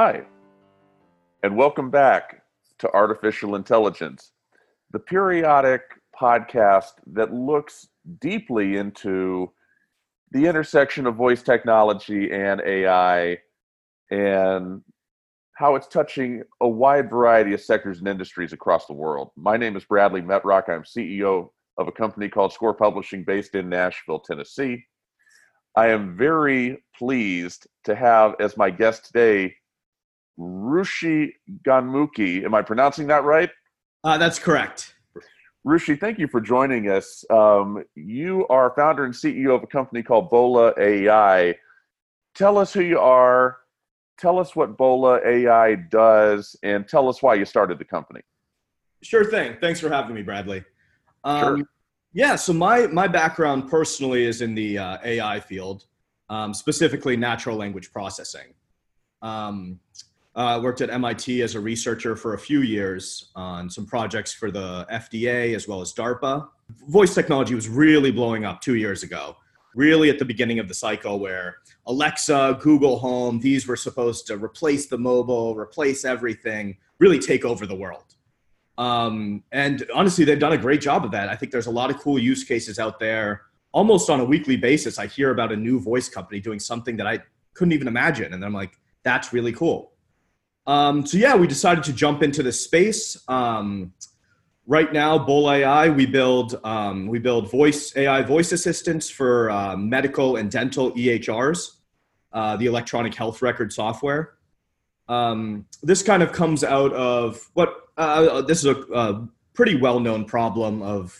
Hi, and welcome back to Artificial Intelligence, the periodic podcast that looks deeply into the intersection of voice technology and AI and how it's touching a wide variety of sectors and industries across the world. My name is Bradley Metrock. I'm CEO of a company called Score Publishing based in Nashville, Tennessee. I am very pleased to have as my guest today Rushi Ganmukhi. Am I pronouncing that right? Uh, that's correct. Rushi, thank you for joining us. Um, you are founder and CEO of a company called Bola AI. Tell us who you are, tell us what Bola AI does, and tell us why you started the company. Sure thing. Thanks for having me, Bradley. Um, sure. Yeah, so my, my background personally is in the uh, AI field, um, specifically natural language processing. Um, uh, worked at MIT as a researcher for a few years on some projects for the FDA as well as DARPA. Voice technology was really blowing up two years ago, really at the beginning of the cycle where Alexa, Google Home, these were supposed to replace the mobile, replace everything, really take over the world. Um, and honestly, they've done a great job of that. I think there's a lot of cool use cases out there. Almost on a weekly basis, I hear about a new voice company doing something that I couldn't even imagine. And I'm like, that's really cool. Um, so yeah, we decided to jump into this space. Um, right now, Bola AI, we build um, we build voice AI voice assistants for uh, medical and dental EHRs, uh, the electronic health record software. Um, this kind of comes out of what uh, this is a, a pretty well known problem of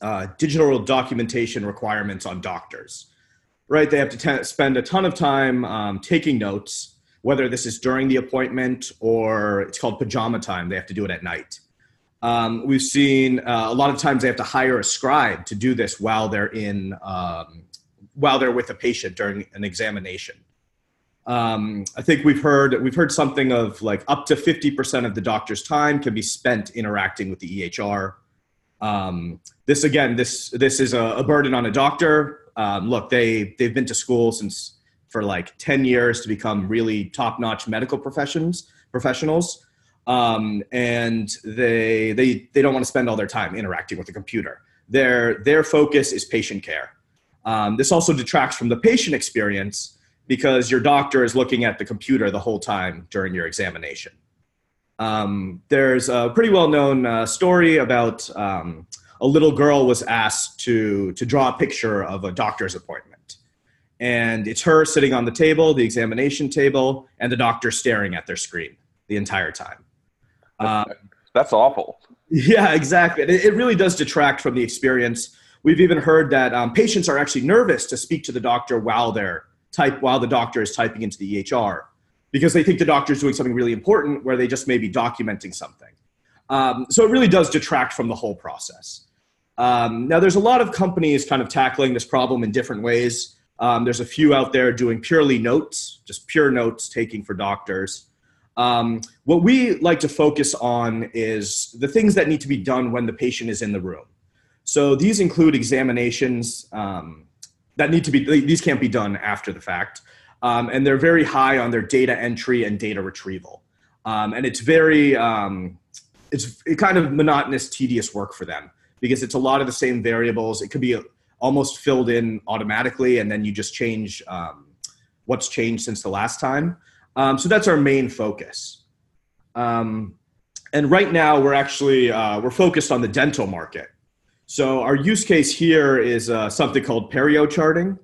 uh, digital documentation requirements on doctors. Right, they have to t- spend a ton of time um, taking notes whether this is during the appointment or it's called pajama time. They have to do it at night. Um, we've seen uh, a lot of times they have to hire a scribe to do this while they're in um, while they're with a patient during an examination. Um, I think we've heard we've heard something of like up to fifty percent of the doctor's time can be spent interacting with the EHR. Um, this again, this this is a, a burden on a doctor. Um, look, they they've been to school since for like 10 years to become really top-notch medical professions professionals. Um, and they they they don't want to spend all their time interacting with the computer. Their their focus is patient care. Um, this also detracts from the patient experience because your doctor is looking at the computer the whole time during your examination. Um, there's a pretty well-known uh, story about um, a little girl was asked to to draw a picture of a doctor's appointment and it's her sitting on the table, the examination table, and the doctor staring at their screen the entire time. Uh, That's awful. Yeah, exactly. It, it, really does detract from the experience. We've even heard that um, patients are actually nervous to speak to the doctor while they're type while the doctor is typing into the EHR because they think the doctor is doing something really important where they just may be documenting something. Um, so it really does detract from the whole process. Um, now, there's a lot of companies kind of tackling this problem in different ways. Um, there's a few out there doing purely notes, just pure notes taking for doctors. Um, what we like to focus on is the things that need to be done when the patient is in the room. So these include examinations um, that need to be, these can't be done after the fact. Um, and they're very high on their data entry and data retrieval. Um, and it's very, um, it's kind of monotonous, tedious work for them because it's a lot of the same variables. It could be a, almost filled in automatically, and then you just change um, what's changed since the last time. Um, so that's our main focus. Um, and right now, we're actually uh, we're focused on the dental market. So our use case here is uh, something called perio charting.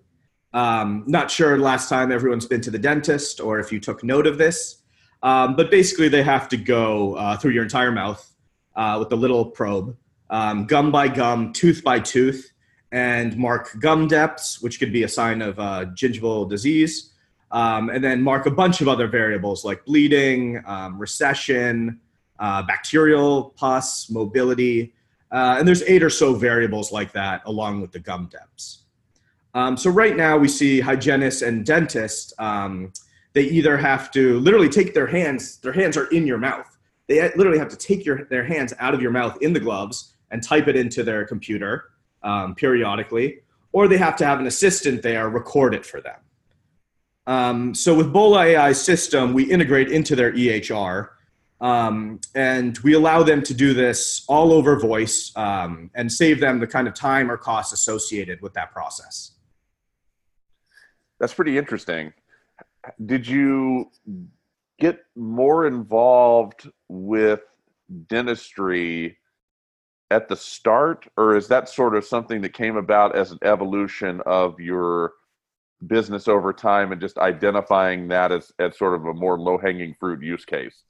Um, not sure last time everyone's been to the dentist or if you took note of this, um, but basically they have to go uh, through your entire mouth uh, with a little probe, um, gum by gum, tooth by tooth, and mark gum depths, which could be a sign of uh, gingival disease, um, and then mark a bunch of other variables like bleeding, um, recession, uh, bacterial pus, mobility, uh, and there's eight or so variables like that along with the gum depths. Um, so right now we see hygienists and dentists. Um, they either have to literally take their hands; their hands are in your mouth. They literally have to take your, their hands out of your mouth in the gloves and type it into their computer um, periodically, or they have to have an assistant there record it for them. Um, so with Bola AI system, we integrate into their EHR, um, and we allow them to do this all over voice um, and save them the kind of time or cost associated with that process. That's pretty interesting. Did you get more involved with dentistry at the start, or is that sort of something that came about as an evolution of your business over time and just identifying that as, as sort of a more low hanging fruit use case?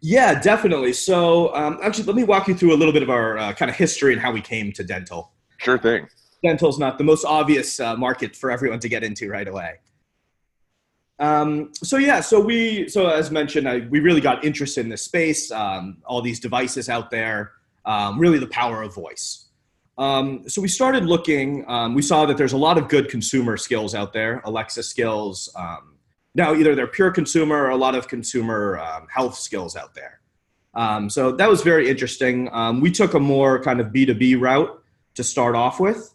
Yeah, definitely. So, um, actually, let me walk you through a little bit of our uh, kind of history and how we came to dental. Sure thing. Dental's not the most obvious uh, market for everyone to get into right away. Um, so yeah, so we, so as mentioned, I, we really got interested in this space, um, all these devices out there, um, really the power of voice. Um, so we started looking. Um, we saw that there's a lot of good consumer skills out there, Alexa skills. Um, now, either they're pure consumer or a lot of consumer um, health skills out there. So that was very interesting. We took a more kind of B2B route to start off with.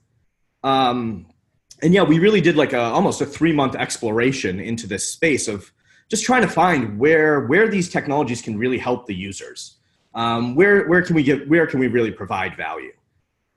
and yeah, we really did like a, almost a three month exploration into this space of just trying to find where, where these technologies can really help the users. Where, where can we get, where can we really provide value?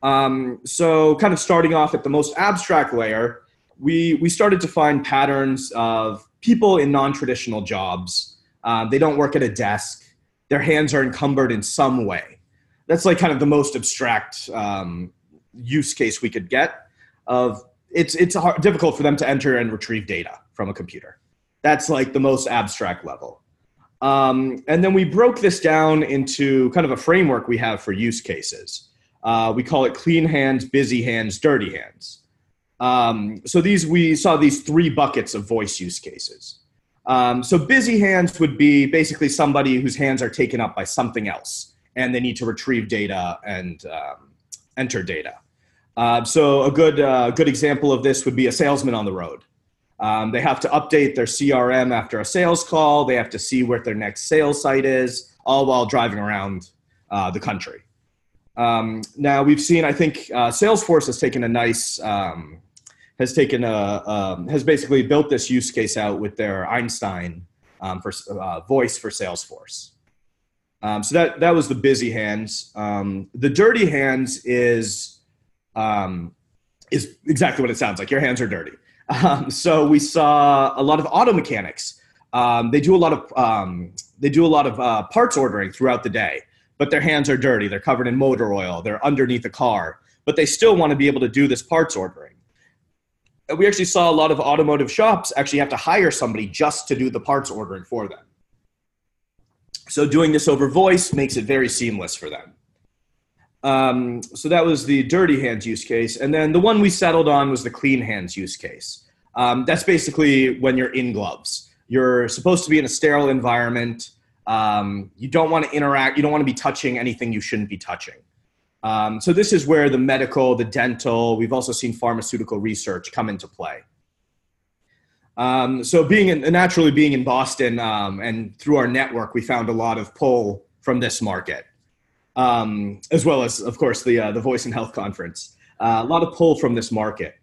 Um, so, kind of starting off at the most abstract layer, we, we started to find patterns of people in non traditional jobs. Uh, they don't work at a desk, their hands are encumbered in some way. That's like kind of the most abstract um, use case we could get of it's it's hard, difficult for them to enter and retrieve data from a computer. That's like the most abstract level. Um, and then we broke this down into kind of a framework we have for use cases. Uh, we call it clean hands, busy hands, dirty hands. Um, so these we saw these three buckets of voice use cases. Um, so busy hands would be basically somebody whose hands are taken up by something else, and they need to retrieve data and um, enter data. Uh, so a good uh, good example of this would be a salesman on the road. Um, they have to update their CRM after a sales call. They have to see where their next sales site is, all while driving around uh, the country. Um, now we've seen, I think uh, Salesforce has taken a nice, um, has taken a, um, has basically built this use case out with their Einstein um, for uh, voice for Salesforce. Um, so that that was the busy hands. The dirty hands is is exactly what it sounds like. Your hands are dirty. Um, so we saw a lot of auto mechanics. Um, they do a lot of um, they do a lot of uh, parts ordering throughout the day but their hands are dirty. They're covered in motor oil. They're underneath a car, but they still want to be able to do this parts ordering. We actually saw a lot of automotive shops actually have to hire somebody just to do the parts ordering for them. So doing this over voice makes it very seamless for them. Um, so that was the dirty hands use case. And then the one we settled on was the clean hands use case. Um, that's basically when you're in gloves. You're supposed to be in a sterile environment. Um, you don't want to interact. You don't want to be touching anything you shouldn't be touching. Um, so this is where the medical, the dental, we've also seen pharmaceutical research come into play. Um, so being in, naturally being in Boston um, and through our network, we found a lot of pull from this market, um, as well as of course the uh, the Voice and Health Conference. Uh, a lot of pull from this market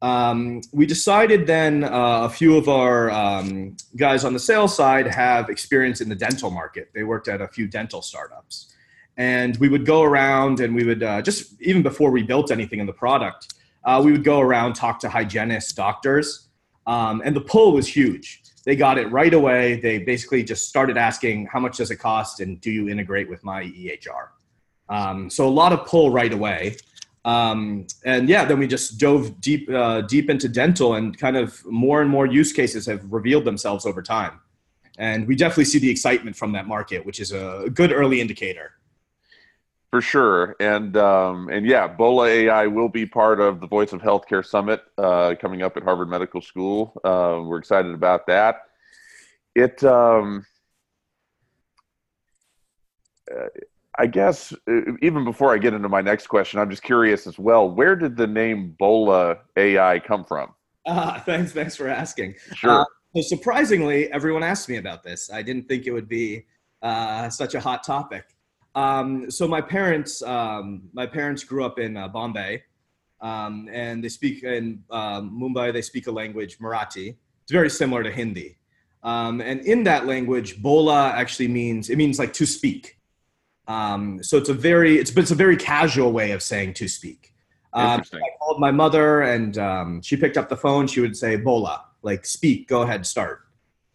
um, we decided then uh, a few of our um, guys on the sales side have experience in the dental market. They worked at a few dental startups. And we would go around and we would uh, just, even before we built anything in the product, uh, we would go around, talk to hygienists, doctors. Um, and the pull was huge. They got it right away. They basically just started asking, how much does it cost? And do you integrate with my EHR? Um, so a lot of pull right away. Um, and yeah, then we just dove deep, uh, deep into dental, and kind of more and more use cases have revealed themselves over time. And we definitely see the excitement from that market, which is a good early indicator. For sure, and um, and yeah, Bola AI will be part of the Voice of Healthcare Summit uh, coming up at Harvard Medical School. Uh, we're excited about that. It um, uh, I guess even before I get into my next question, I'm just curious as well. Where did the name Bola AI come from? Uh, thanks, thanks for asking. Sure. Uh, so surprisingly, everyone asked me about this. I didn't think it would be uh, such a hot topic. Um, so my parents, um, my parents grew up in uh, Bombay, um, and they speak in um, Mumbai. They speak a language Marathi. It's very similar to Hindi. Um, and in that language, bola actually means it means like to speak. Um, so it's a very it's but it's a very casual way of saying to speak. Um, I called my mother and um, she picked up the phone. She would say bola, like speak, go ahead, start.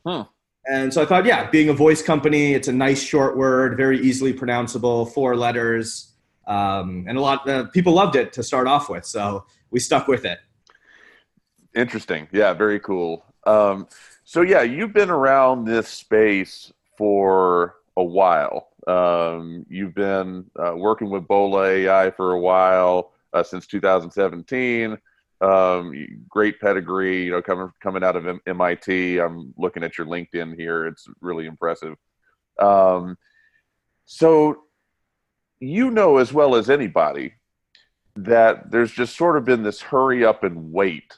Huh. And so I thought, yeah, being a voice company, it's a nice short word, very easily pronounceable, four letters, um, and a lot uh, people loved it to start off with. So we stuck with it. Interesting. Yeah, very cool. Um, so yeah, you've been around this space for a while. Um, you've been uh, working with Bola AI for a while uh, since 2017. Um, great pedigree, you know, coming coming out of M- MIT. I'm looking at your LinkedIn here; it's really impressive. Um, so, you know as well as anybody that there's just sort of been this hurry up and wait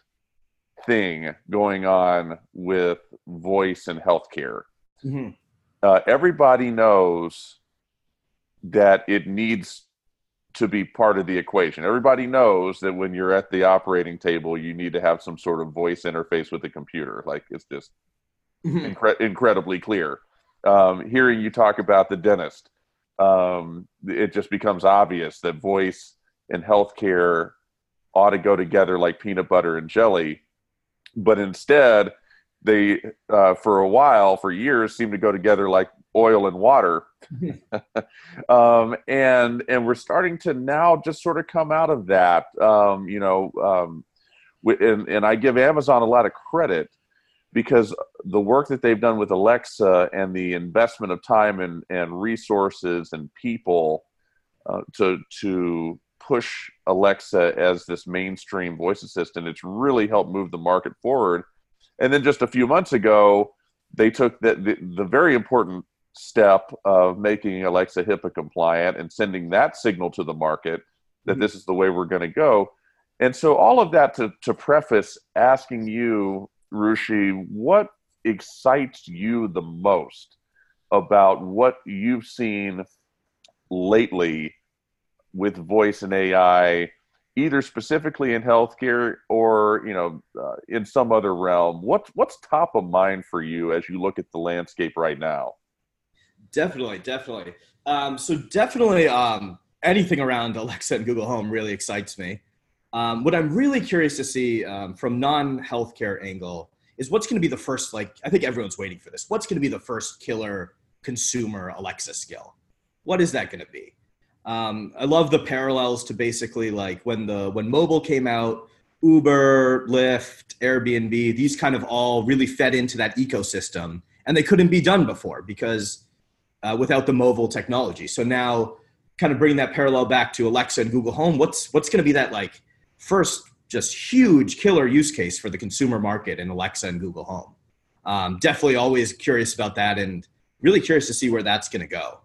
thing going on with voice and healthcare. Mm-hmm. Uh, everybody knows that it needs to be part of the equation. Everybody knows that when you're at the operating table, you need to have some sort of voice interface with the computer. Like it's just mm-hmm. incre- incredibly clear. Um, hearing you talk about the dentist, um, it just becomes obvious that voice and healthcare ought to go together like peanut butter and jelly but instead they uh, for a while for years seem to go together like oil and water um, and and we're starting to now just sort of come out of that um, you know um, and, and i give amazon a lot of credit because the work that they've done with alexa and the investment of time and, and resources and people uh, to to push Alexa as this mainstream voice assistant. It's really helped move the market forward. And then just a few months ago, they took the, the, the very important step of making Alexa HIPAA compliant and sending that signal to the market that mm-hmm. this is the way we're going to go. And so, all of that to, to preface asking you, Rushi, what excites you the most about what you've seen lately with voice and AI, either specifically in healthcare or you know uh, in some other realm. What's what's top of mind for you as you look at the landscape right now? Definitely, definitely. Um, so definitely, um, anything around Alexa and Google Home really excites me. Um, what I'm really curious to see um, from non-healthcare angle is what's going to be the first. Like, I think everyone's waiting for this. What's going to be the first killer consumer Alexa skill? What is that going to be? Um, I love the parallels to basically like when the when mobile came out, Uber, Lyft, Airbnb, these kind of all really fed into that ecosystem, and they couldn't be done before because uh, without the mobile technology. So now, kind of bringing that parallel back to Alexa and Google Home, what's what's going to be that like first just huge killer use case for the consumer market in Alexa and Google Home? Um, definitely always curious about that, and really curious to see where that's going to go.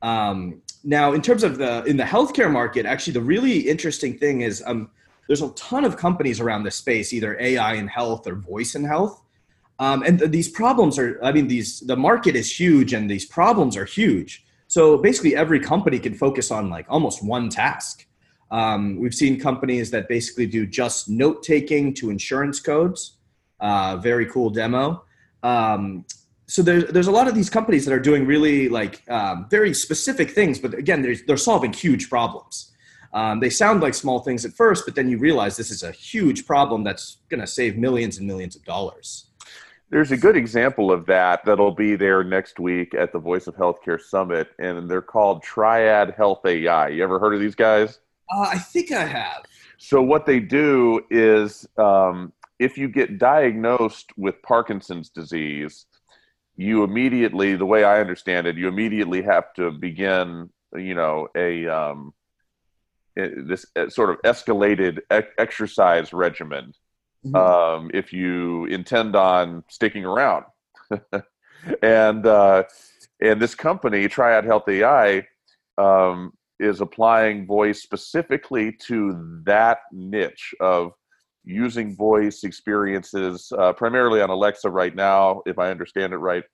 Um, now, in terms of the in the healthcare market, actually, the really interesting thing is um, there's a ton of companies around this space, either AI in health or voice in health, um, and th- these problems are. I mean, these the market is huge, and these problems are huge. So basically, every company can focus on like almost one task. Um, we've seen companies that basically do just note taking to insurance codes. Uh, very cool demo. Um, so there's there's a lot of these companies that are doing really like um, very specific things, but again, they're they're solving huge problems. Um, they sound like small things at first, but then you realize this is a huge problem that's going to save millions and millions of dollars. There's a good example of that that'll be there next week at the Voice of Healthcare Summit, and they're called Triad Health AI. You ever heard of these guys? Uh, I think I have. So what they do is, um, if you get diagnosed with Parkinson's disease, you immediately, the way I understand it, you immediately have to begin, you know, a um, this sort of escalated exercise regimen mm-hmm. um, if you intend on sticking around. and uh, and this company, Triad Health AI, um, is applying voice specifically to that niche of using voice experiences uh, primarily on Alexa right now, if I understand it right,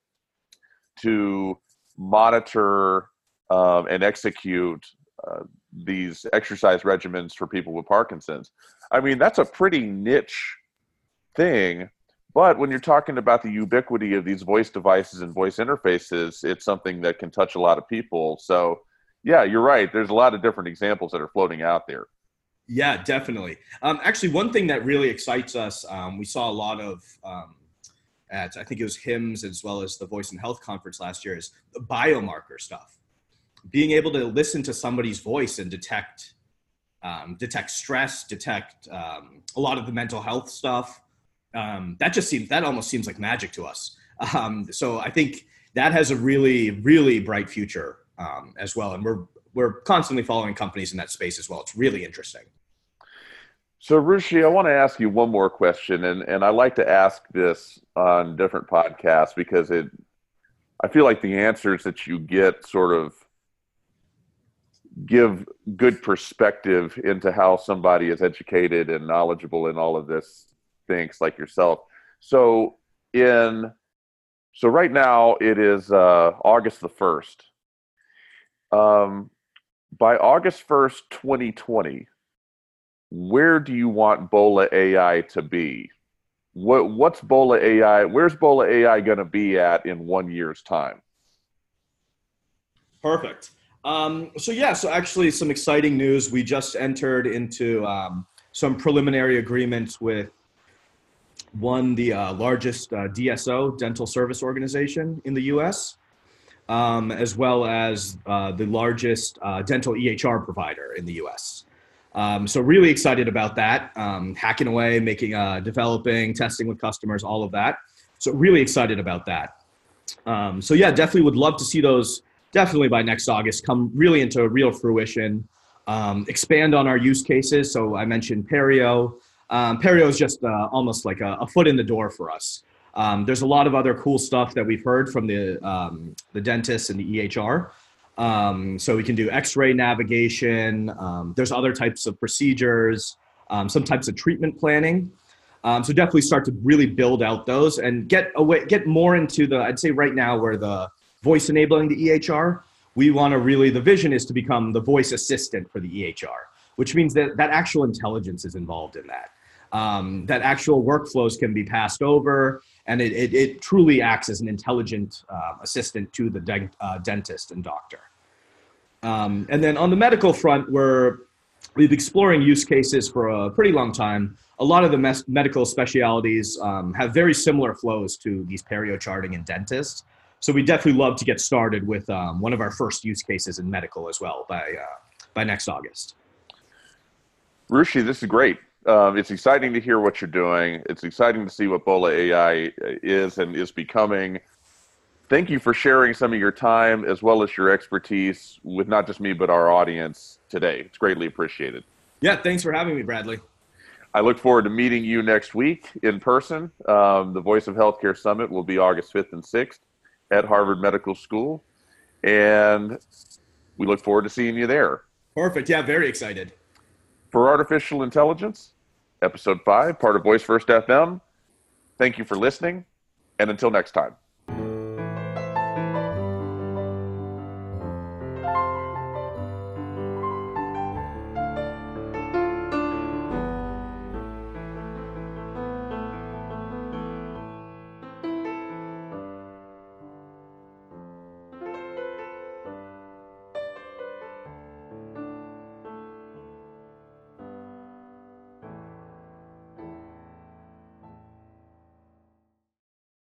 to monitor um, and execute uh, these exercise regimens for people with Parkinson's. I mean, that's a pretty niche thing, But when you're talking about the ubiquity of these voice devices and voice interfaces, it's something that can touch a lot of people. So, yeah, you're right. There's a lot of different examples that are floating out there. Yeah, definitely. Um, actually, one thing that really excites us, um, we saw a lot of um, at I think it was HIMSS as well as the Voice and Health Conference last year, is the biomarker stuff. Being able to listen to somebody's voice and detect um, detect stress, detect um, a lot of the mental health stuff. Um, that just seems that almost seems like magic to us. So I think that has a really really bright future as well, and we're we're constantly following companies in that space as well. It's really interesting. So Rushi, I want to ask you one more question, and and I like to ask this on different podcasts because it, I feel like the answers that you get sort of give good perspective into how somebody is educated and knowledgeable in all of this things like yourself. So in so right now it is uh, August the first. Um, by August first, twenty twenty, where do you want Bola AI to be? What what's Bola AI? Where's Bola AI going to be at in one year's time? Perfect. Um, so yeah, so actually some exciting news. We just entered into um, some preliminary agreements with one, the uh, largest uh, DSO dental service organization in the U.S., um, as well as uh, the largest uh, dental EHR provider in the U.S. Um, so really excited about that. Um, hacking away, making, uh, developing, testing with customers, all of that. So really excited about that. Um, so yeah, definitely would love to see those definitely by next August come really into real fruition. Um, expand on our use cases. So I mentioned Perio. Um, Perio is just uh, almost like a, a, foot in the door for us. Um, there's a lot of other cool stuff that we've heard from the um, the dentists and the EHR. Um, so we can do X-ray navigation. Um, there's other types of procedures, some types of treatment planning. so definitely start to really build out those and get away, get more into the. I'd say right now where the voice enabling the EHR. We want to really, the vision is to become the voice assistant for the EHR, which means that that actual intelligence is involved in that. Um, that actual workflows can be passed over and it, it, it truly acts as an intelligent uh, assistant to the de- uh, dentist and doctor. Um, and then on the medical front, we're we've been exploring use cases for a pretty long time. A lot of the mes- medical specialities um, have very similar flows to these perio charting and dentists. So we definitely love to get started with um, one of our first use cases in medical as well by uh, by next August. Rushi, this is great. Um, it's exciting to hear what you're doing. It's exciting to see what Bola AI is and is becoming. Thank you for sharing some of your time as well as your expertise with not just me but our audience today. It's greatly appreciated. Yeah, thanks for having me, Bradley. I look forward to meeting you next week in person. Um, the Voice of Healthcare Summit will be August 5th and 6th at Harvard Medical School. And we look forward to seeing you there. Perfect. Yeah, very excited. For Artificial Intelligence, Episode 5, part of Voice First FM, thank you for listening, and until next time.